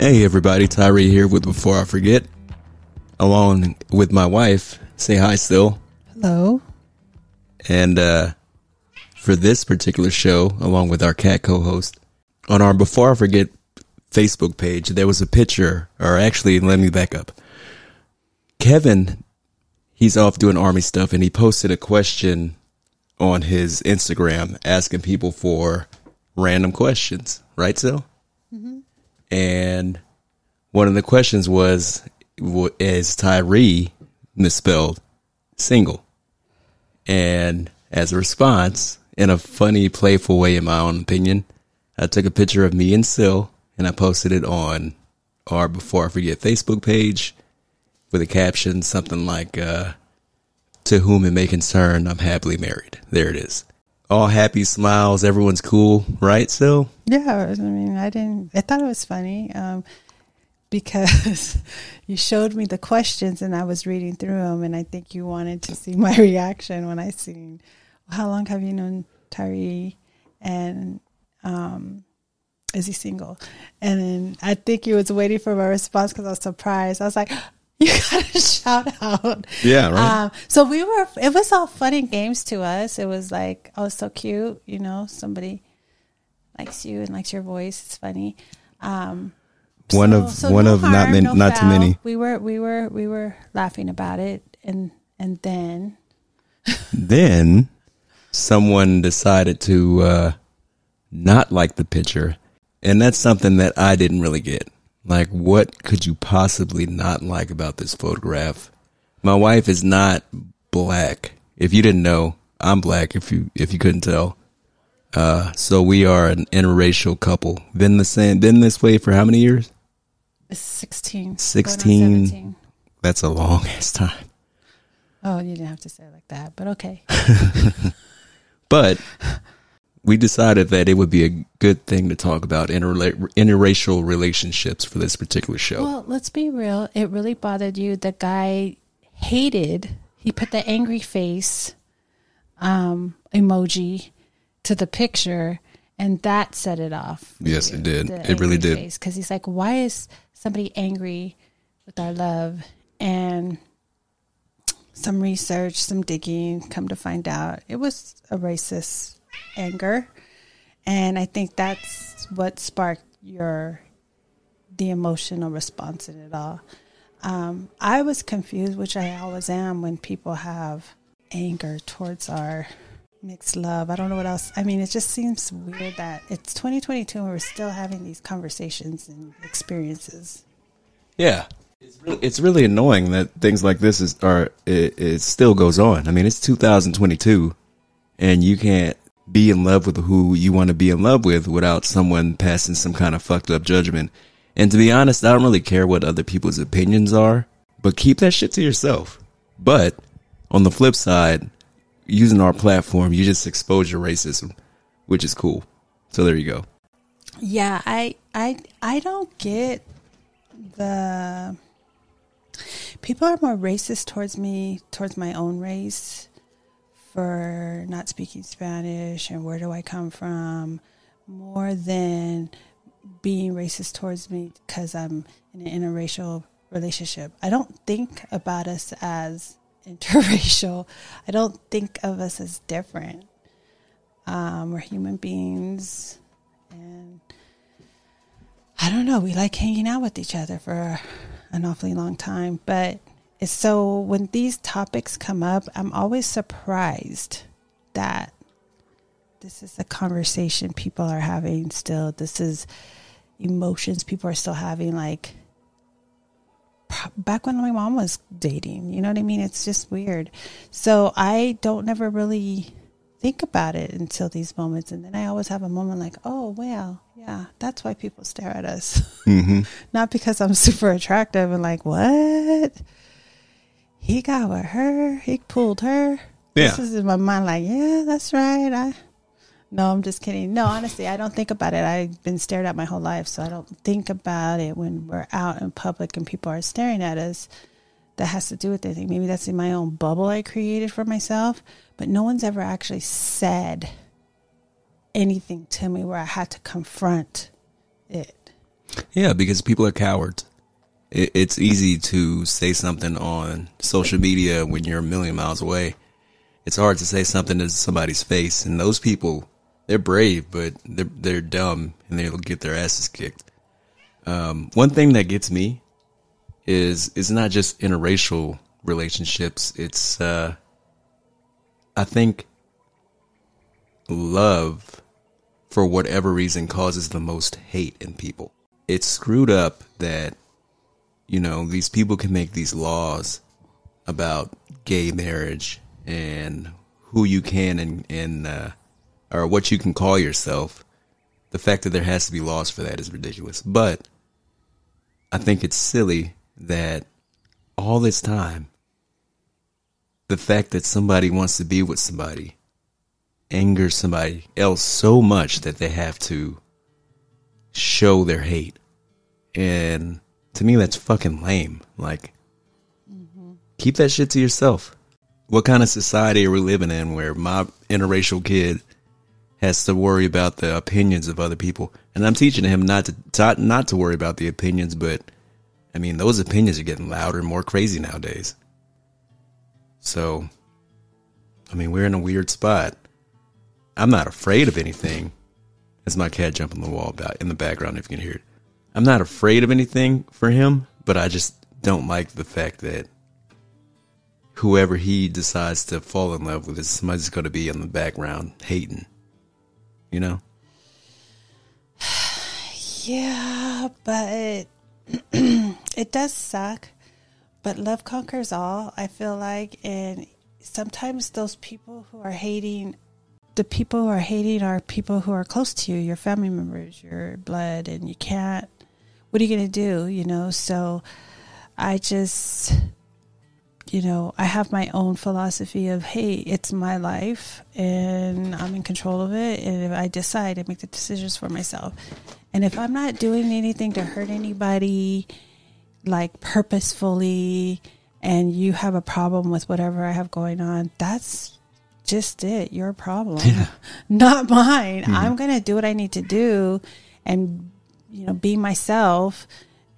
Hey everybody, Tyree here with Before I Forget, along with my wife. Say hi Sil. Hello. And uh, for this particular show, along with our cat co-host, on our Before I Forget Facebook page, there was a picture, or actually, let me back up. Kevin, he's off doing army stuff, and he posted a question on his Instagram asking people for random questions, right, Sil? And one of the questions was is Tyree misspelled single? And as a response in a funny playful way in my own opinion I took a picture of me and Sil and I posted it on our before I forget Facebook page with a caption something like uh to whom it may concern I'm happily married. There it is all happy smiles everyone's cool right Sil Yeah, I mean, I didn't. I thought it was funny um, because you showed me the questions and I was reading through them, and I think you wanted to see my reaction when I seen how long have you known Tyree and um, is he single? And then I think you was waiting for my response because I was surprised. I was like. You got a shout out. Yeah, right. Um, so we were, it was all fun and games to us. It was like, oh, so cute. You know, somebody likes you and likes your voice. It's funny. Um, One so- of so one no of not many, no not too many. We were we were we were laughing about it, and and then Then someone decided to uh, not like the picture, and that's something that I didn't really get. Like, what could you possibly not like about this photograph? My wife is not black. If you didn't know, I'm black. If you if you couldn't tell, uh, so we are an interracial couple. Been the same, been this way for how many years? sixteen. 16. That's a long ass time. Oh, you didn't have to say it like that, but okay. But we decided that it would be a good thing to talk about interla- interracial relationships for this particular show. Well, let's be real. It really bothered you. The guy hated. He put the angry face um, emoji to the picture, and that set it off. Yes, you, it did. It really did. Because he's like, "Why is somebody angry with our love?" And some research, some digging, come to find out it was a racist anger, and I think that's what sparked your the emotional response in it all. Um, I was confused, which I always am when people have anger towards our mixed love. I don't know what else. I mean, it just seems weird that it's 2022 and we're still having these conversations and experiences. yeah. It's really, it's really annoying that things like this is are it, it still goes on. I mean, it's 2022 and you can't be in love with who you want to be in love with without someone passing some kind of fucked up judgment. And to be honest, I don't really care what other people's opinions are, but keep that shit to yourself. But on the flip side, using our platform, you just expose your racism, which is cool. So there you go. Yeah, I I I don't get the people are more racist towards me, towards my own race for not speaking Spanish and where do I come from more than being racist towards me because I'm in an interracial relationship. I don't think about us as interracial. I don't think of us as different. Um, we're human beings and I don't know. We like hanging out with each other for an awfully long time, but so when these topics come up, I'm always surprised that this is a conversation people are having still. This is emotions people are still having. Like back when my mom was dating, you know what I mean? It's just weird. So I don't never really think about it until these moments, and then I always have a moment like, oh well, yeah, that's why people stare at us. Mm-hmm. Not because I'm super attractive and like, what? He got with her. He pulled her. Yeah. This is in my mind like, yeah, that's right. I No, I'm just kidding. No, honestly, I don't think about it. I've been stared at my whole life, so I don't think about it when we're out in public and people are staring at us. That has to do with anything. Maybe that's in my own bubble I created for myself, but no one's ever actually said anything to me where I had to confront it. Yeah, because people are cowards. It, it's easy to say something on social media when you're a million miles away. It's hard to say something to somebody's face, and those people, they're brave, but they're they're dumb, and they'll get their asses kicked. Um, one thing that gets me is it's not just interracial relationships. It's uh, I think love for whatever reason causes the most hate in people. It's screwed up that you know these people can make these laws about gay marriage and who you can and and uh, or what you can call yourself. The fact that there has to be laws for that is ridiculous. But I think it's silly that all this time, the fact that somebody wants to be with somebody angers somebody else so much that they have to show their hate. And to me, that's fucking lame. Like, mm-hmm. keep that shit to yourself. What kind of society are we living in where my interracial kid has to worry about the opinions of other people? And I'm teaching him not to, to not to worry about the opinions, but I mean, those opinions are getting louder and more crazy nowadays. So, I mean, we're in a weird spot. I'm not afraid of anything. That's my cat jumping the wall about in the background if you can hear it. I'm not afraid of anything for him, but I just don't like the fact that whoever he decides to fall in love with is somebody's going to be in the background hating. You know? Yeah, but it does suck. But love conquers all, I feel like. And sometimes those people who are hating the people who are hating are people who are close to you, your family members, your blood, and you can't. What are you going to do? You know, so I just, you know, I have my own philosophy of, hey, it's my life and I'm in control of it. And if I decide, I make the decisions for myself. And if I'm not doing anything to hurt anybody, like purposefully, and you have a problem with whatever I have going on, that's just it. Your problem, yeah. not mine. Mm-hmm. I'm going to do what I need to do and, you know, be myself.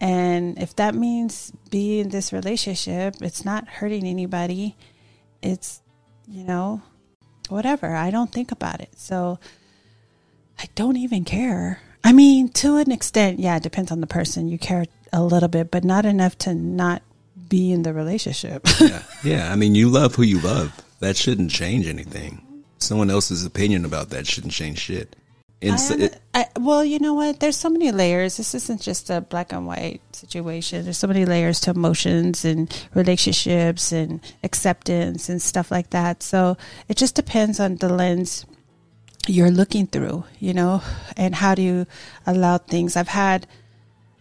And if that means be in this relationship, it's not hurting anybody. It's, you know, whatever. I don't think about it. So I don't even care. I mean, to an extent, yeah, it depends on the person. You care a little bit, but not enough to not be in the relationship. yeah. Yeah. I mean, you love who you love that shouldn't change anything. Someone else's opinion about that shouldn't change shit. I, I, well, you know what? There's so many layers. This isn't just a black and white situation. There's so many layers to emotions and relationships and acceptance and stuff like that. So it just depends on the lens you're looking through, you know, and how do you allow things. I've had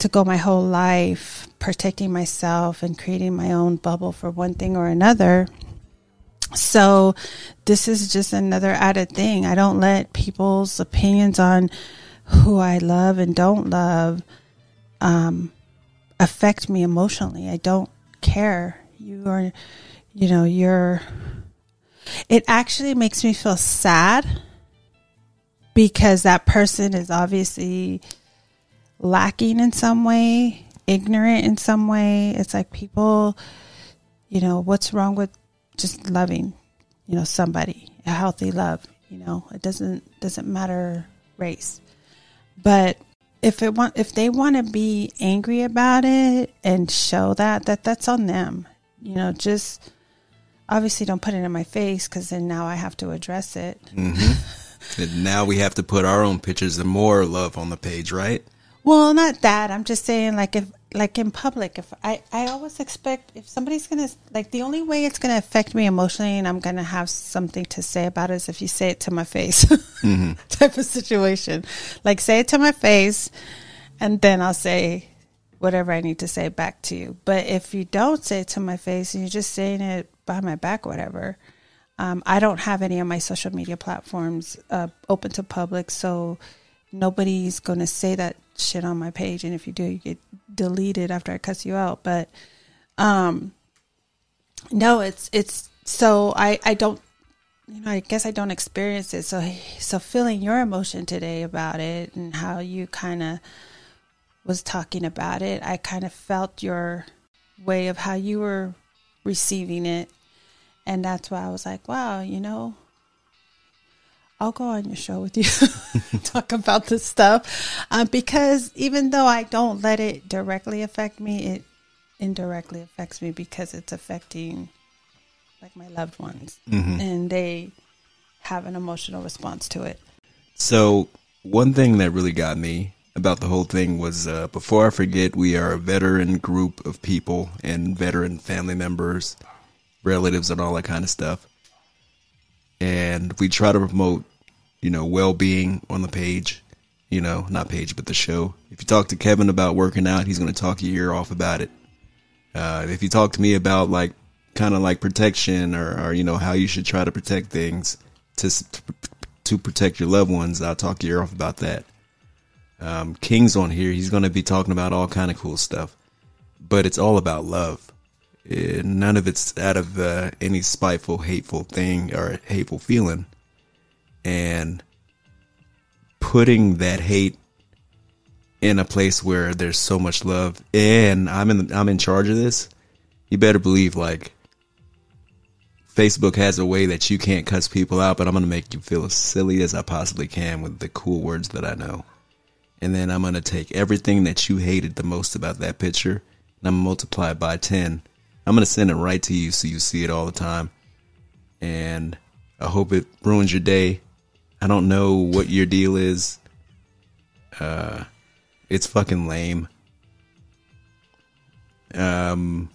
to go my whole life protecting myself and creating my own bubble for one thing or another so this is just another added thing. I don't let people's opinions on who I love and don't love um, affect me emotionally. I don't care. You are, you know, you're. It actually makes me feel sad because that person is obviously lacking in some way, ignorant in some way. It's like people, you know, what's wrong with just loving, you know, somebody, a healthy love, you know, it doesn't doesn't matter race. But if it want if they want to be angry about it and show that that that's on them. You know, just obviously don't put it in my face cuz then now I have to address it. Mm-hmm. and now we have to put our own pictures and more love on the page, right? Well, not that. I'm just saying like if like in public if i i always expect if somebody's gonna like the only way it's gonna affect me emotionally and i'm gonna have something to say about it is if you say it to my face. Mm-hmm. type of situation. Like say it to my face and then i'll say whatever i need to say back to you. But if you don't say it to my face and you're just saying it behind my back whatever um, i don't have any of my social media platforms uh, open to public so nobody's going to say that shit on my page and if you do you get deleted after I cuss you out but um no it's it's so I I don't you know I guess I don't experience it so so feeling your emotion today about it and how you kind of was talking about it, I kind of felt your way of how you were receiving it. And that's why I was like, wow, you know, I'll go on your show with you, talk about this stuff. Um, because even though I don't let it directly affect me, it indirectly affects me because it's affecting like my loved ones Mhm. and they have an emotional response to it. So one thing that really got me about the whole thing was uh, before I forget, we are a veteran group of people and veteran family members, relatives, and all that kind of stuff. And we try to promote, you know, well being on the page. You know, not page, but the show. If you talk to Kevin about working out, he's going to talk your ear off about it. Uh, if you talk to me about like kind of like protection or, or you know how you should try to protect things to to protect your loved ones, I'll talk your ear off about that. Um, King's on here; he's going to be talking about all kind of cool stuff, but it's all about love. Eh, none of it's out of uh, any spiteful, hateful thing or hateful feeling, and putting that hate in a place where there's so much love, and I'm in I'm in charge of this. You better believe, like Facebook has a way that you can't cuss people out, but I'm going to make you feel as silly as I possibly can with the cool words that I know. And then I'm going to take everything that you hated the most about that picture and I'm going to multiply it by 10. I'm going to send it right to you so you see it all the time. And I hope it ruins your day. I don't know what your deal is. Uh, it's fucking lame. Um,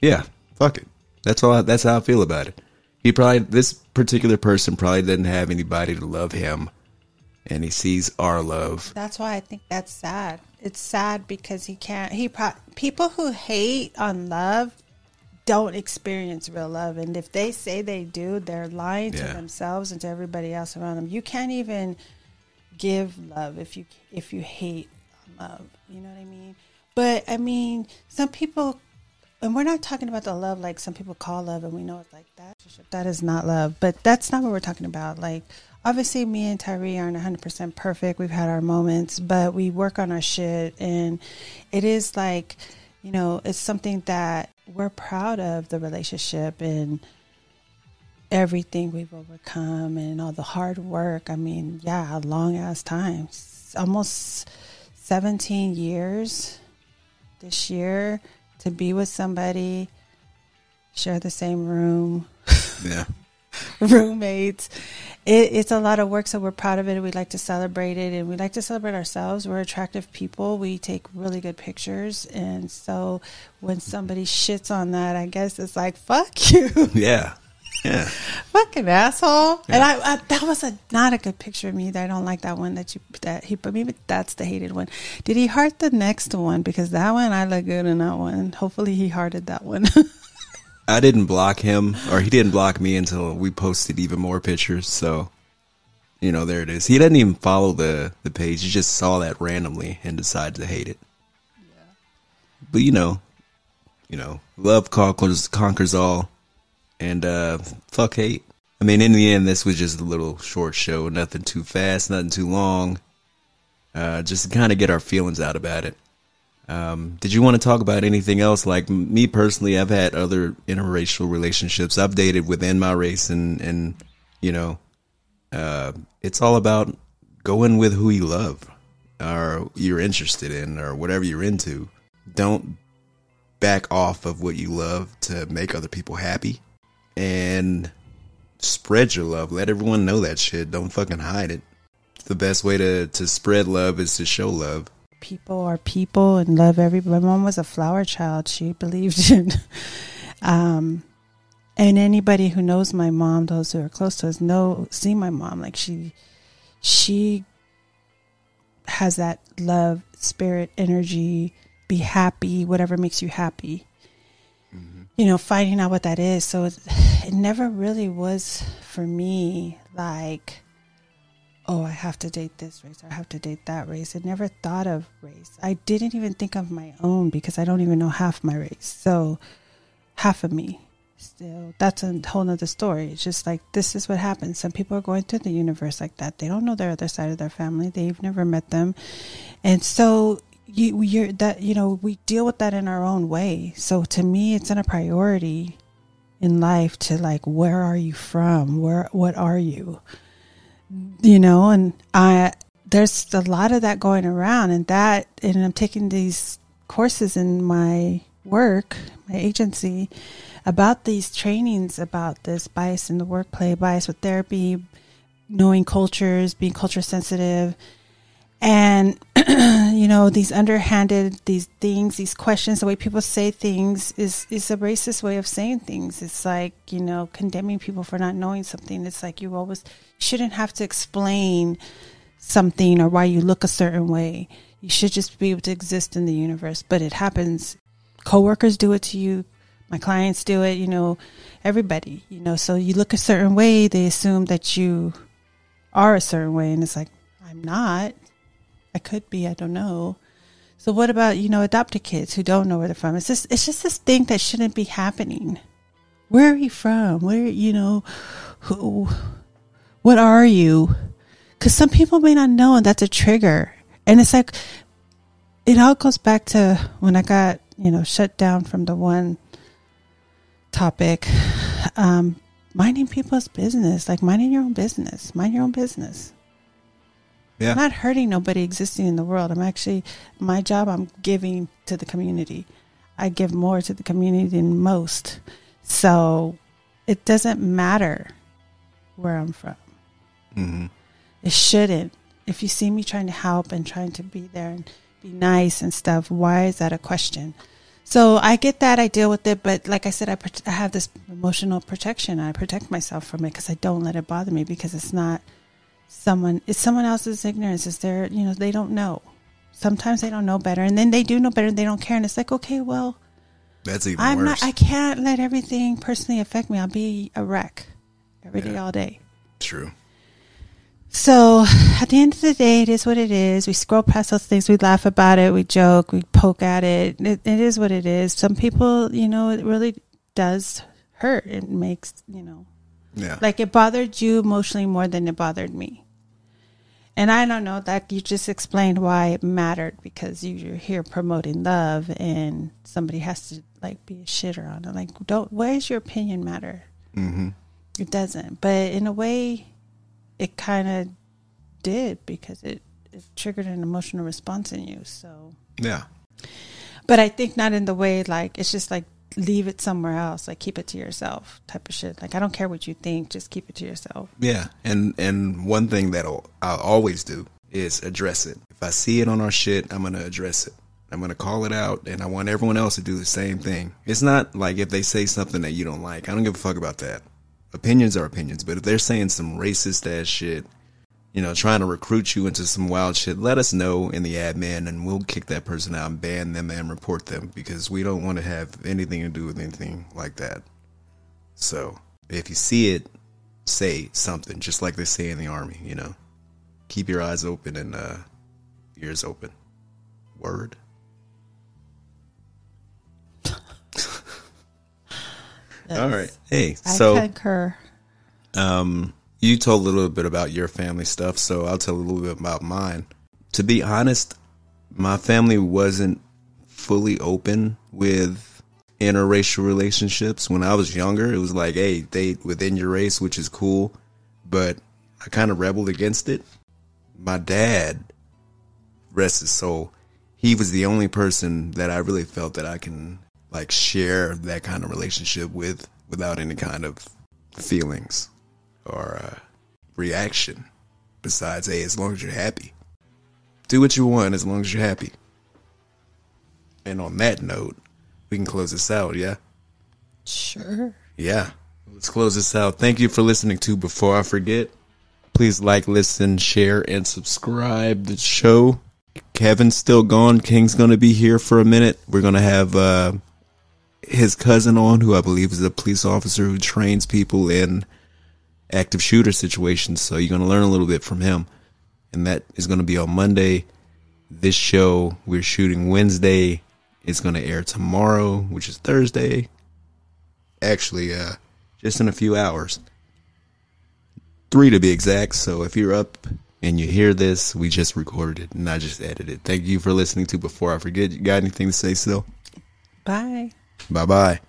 yeah, fuck it. That's all. I, that's how I feel about it. He probably this particular person probably doesn't have anybody to love him, and he sees our love. That's why I think that's sad. It's sad because he can't. He pro- people who hate on love don't experience real love, and if they say they do, they're lying to themselves and to everybody else around them. You can't even give love if you if you hate love. You know what I mean? But I mean, some people, and we're not talking about the love like some people call love, and we know it's like that. That is not love, but that's not what we're talking about. Like, obviously, me and Tyree aren't 100% perfect. We've had our moments, but we work on our shit, and it is like, you know, it's something that we're proud of the relationship and everything we've overcome and all the hard work. I mean, yeah, a long ass time. Almost 17 years this year to be with somebody, share the same room, Yeah, roommates. It, it's a lot of work, so we're proud of it. We like to celebrate it, and we like to celebrate ourselves. We're attractive people. We take really good pictures, and so when somebody shits on that, I guess it's like fuck you. yeah, yeah. fucking asshole. And I, I that was a not a good picture of me. That I don't like that one that you that he put me. But that's the hated one. Did he heart the next one? Because that one I look good in that one. Hopefully he hearted that one. I didn't block him, or he didn't block me until we posted even more pictures. So, you know, there it is. He doesn't even follow the the page. He just saw that randomly and decided to hate it. But you know, you know, love conquers conquers all, and uh fuck hate. I mean, in the end, this was just a little short show. Nothing too fast, nothing too long. Uh, just to kind of get our feelings out about it. Um, did you want to talk about anything else? Like me personally, I've had other interracial relationships. I've dated within my race, and and you know, uh, it's all about going with who you love, or you're interested in, or whatever you're into. Don't back off of what you love to make other people happy, and spread your love. Let everyone know that shit. Don't fucking hide it. The best way to to spread love is to show love. People are people and love everybody. My mom was a flower child. She believed in, um, and anybody who knows my mom, those who are close to us, know see my mom. Like she, she has that love, spirit, energy. Be happy, whatever makes you happy. You know, finding out what that is. So it, it never really was for me like oh, I have to date this race or I have to date that race. I never thought of race. I didn't even think of my own because I don't even know half my race. So half of me. still that's a whole nother story. It's just like this is what happens. Some people are going through the universe like that. They don't know their other side of their family. They've never met them, and so you you're that you know we deal with that in our own way. So to me, it's in a priority in life to like where are you from? Where what are you? You know, and I there's a lot of that going around, and that and I'm taking these courses in my work, my agency about these trainings about this bias in the workplace, bias with therapy, knowing cultures, being culture sensitive, and you know these underhanded these things, these questions, the way people say things is is a racist way of saying things. It's like you know condemning people for not knowing something. It's like you always shouldn't have to explain something or why you look a certain way. You should just be able to exist in the universe, but it happens. Coworkers do it to you my clients do it, you know, everybody, you know, so you look a certain way, they assume that you are a certain way. And it's like, I'm not. I could be, I don't know. So what about, you know, adopted kids who don't know where they're from? It's just, it's just this thing that shouldn't be happening. Where are you from? Where, you know, who, what are you? Because some people may not know, and that's a trigger. And it's like, it all goes back to when I got, you know, shut down from the one topic um, minding people's business, like minding your own business, mind your own business. Yeah. I'm not hurting nobody existing in the world. I'm actually, my job, I'm giving to the community. I give more to the community than most. So it doesn't matter where I'm from. Mm-hmm. It shouldn't. If you see me trying to help and trying to be there and be nice and stuff, why is that a question? So I get that, I deal with it, but like I said, I, I have this emotional protection. I protect myself from it because I don't let it bother me because it's not someone, it's someone else's ignorance. is their, you know, they don't know. Sometimes they don't know better, and then they do know better, and they don't care, and it's like, okay, well, that's even I'm worse. Not, I can't let everything personally affect me. I'll be a wreck every yeah. day, all day. True. So at the end of the day, it is what it is. We scroll past those things. We laugh about it. We joke. We poke at it. It, it is what it is. Some people, you know, it really does hurt. It makes, you know, yeah. like it bothered you emotionally more than it bothered me. And I don't know that you just explained why it mattered because you're here promoting love and somebody has to like be a shitter on it. Like, don't, why does your opinion matter? Mm-hmm. It doesn't. But in a way, it kind of did because it, it triggered an emotional response in you. So yeah, but I think not in the way like it's just like leave it somewhere else, like keep it to yourself type of shit. Like I don't care what you think, just keep it to yourself. Yeah, and and one thing that I'll, always do is address it. If I see it on our shit, I'm gonna address it. I'm gonna call it out, and I want everyone else to do the same thing. It's not like if they say something that you don't like, I don't give a fuck about that opinions are opinions, but if they're saying some racist ass shit, you know, trying to recruit you into some wild shit, let us know in the admin and we'll kick that person out and ban them and report them because we don't want to have anything to do with anything like that. So, if you see it, say something, just like they say in the army, you know. Keep your eyes open and uh, ears open. Word. All right. Hey, I so concur. Um, you told a little bit about your family stuff, so I'll tell a little bit about mine. To be honest, my family wasn't fully open with interracial relationships. When I was younger, it was like, hey, date within your race, which is cool, but I kind of rebelled against it. My dad, rest his soul, he was the only person that I really felt that I can like share that kind of relationship with without any kind of feelings or uh, reaction besides hey as long as you're happy. Do what you want as long as you're happy. And on that note we can close this out yeah? Sure. Yeah. Let's close this out. Thank you for listening to before i forget. Please like listen share and subscribe the show. Kevin's still gone. King's gonna be here for a minute. We're gonna have uh his cousin on, who I believe is a police officer who trains people in active shooter situations. So you're going to learn a little bit from him. And that is going to be on Monday. This show we're shooting Wednesday. It's going to air tomorrow, which is Thursday actually, uh, just in a few hours. Three to be exact. So if you're up and you hear this, we just recorded it and I just edited it. Thank you for listening to Before I Forget. You got anything to say Sil? Bye. Bye bye.